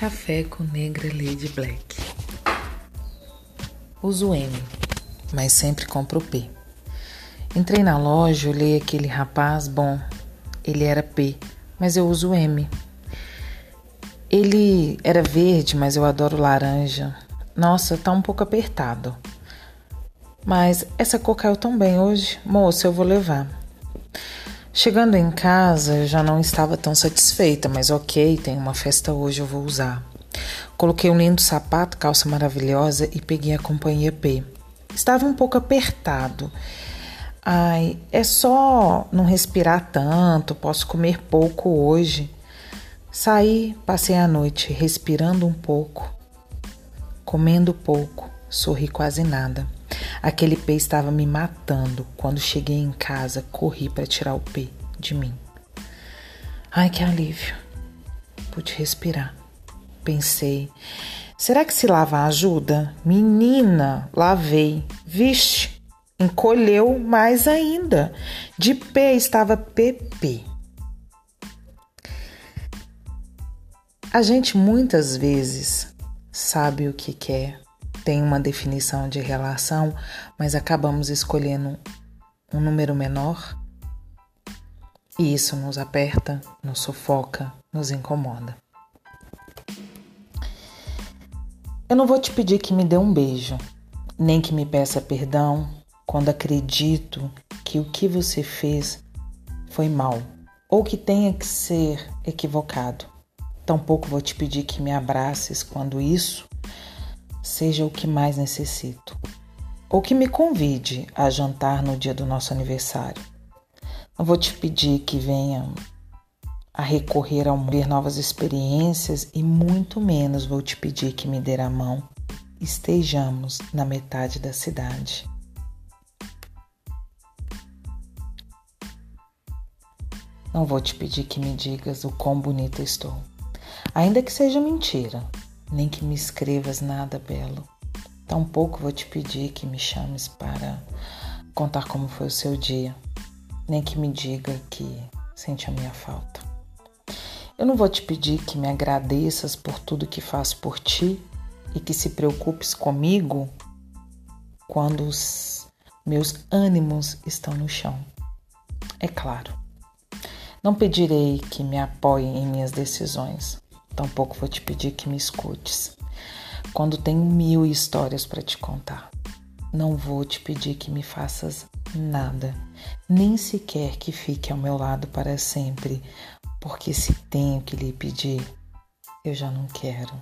Café com Negra Lady Black. Uso M, mas sempre compro P. Entrei na loja, olhei aquele rapaz, bom, ele era P, mas eu uso M. Ele era verde, mas eu adoro laranja. Nossa, tá um pouco apertado. Mas essa cor caiu tão bem hoje. Moça, eu vou levar. Chegando em casa, já não estava tão satisfeita, mas ok, tem uma festa hoje, eu vou usar. Coloquei um lindo sapato, calça maravilhosa e peguei a companhia P. Estava um pouco apertado. Ai, é só não respirar tanto, posso comer pouco hoje. Saí, passei a noite respirando um pouco, comendo pouco, sorri quase nada. Aquele pé estava me matando. Quando cheguei em casa, corri para tirar o pé de mim. Ai, que alívio. Pude respirar. Pensei, será que se lavar ajuda? Menina, lavei. Vixe, encolheu mais ainda. De pé estava PP. A gente muitas vezes sabe o que quer, tem uma definição de relação, mas acabamos escolhendo um número menor e isso nos aperta, nos sufoca, nos incomoda. Eu não vou te pedir que me dê um beijo, nem que me peça perdão quando acredito que o que você fez foi mal ou que tenha que ser equivocado. Tampouco vou te pedir que me abraces quando isso seja o que mais necessito, ou que me convide a jantar no dia do nosso aniversário. Não vou te pedir que venha a recorrer a ver novas experiências e muito menos vou te pedir que me dê a mão. Estejamos na metade da cidade. Não vou te pedir que me digas o quão bonita estou, ainda que seja mentira nem que me escrevas nada belo. Tampouco vou te pedir que me chames para contar como foi o seu dia, nem que me diga que sente a minha falta. Eu não vou te pedir que me agradeças por tudo que faço por ti e que se preocupes comigo quando os meus ânimos estão no chão. É claro. Não pedirei que me apoie em minhas decisões, Tampouco vou te pedir que me escutes quando tenho mil histórias para te contar. Não vou te pedir que me faças nada, nem sequer que fique ao meu lado para sempre, porque se tenho que lhe pedir, eu já não quero.